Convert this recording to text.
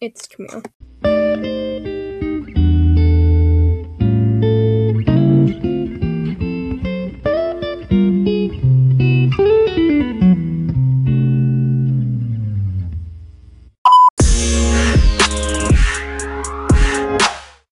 It's Camille.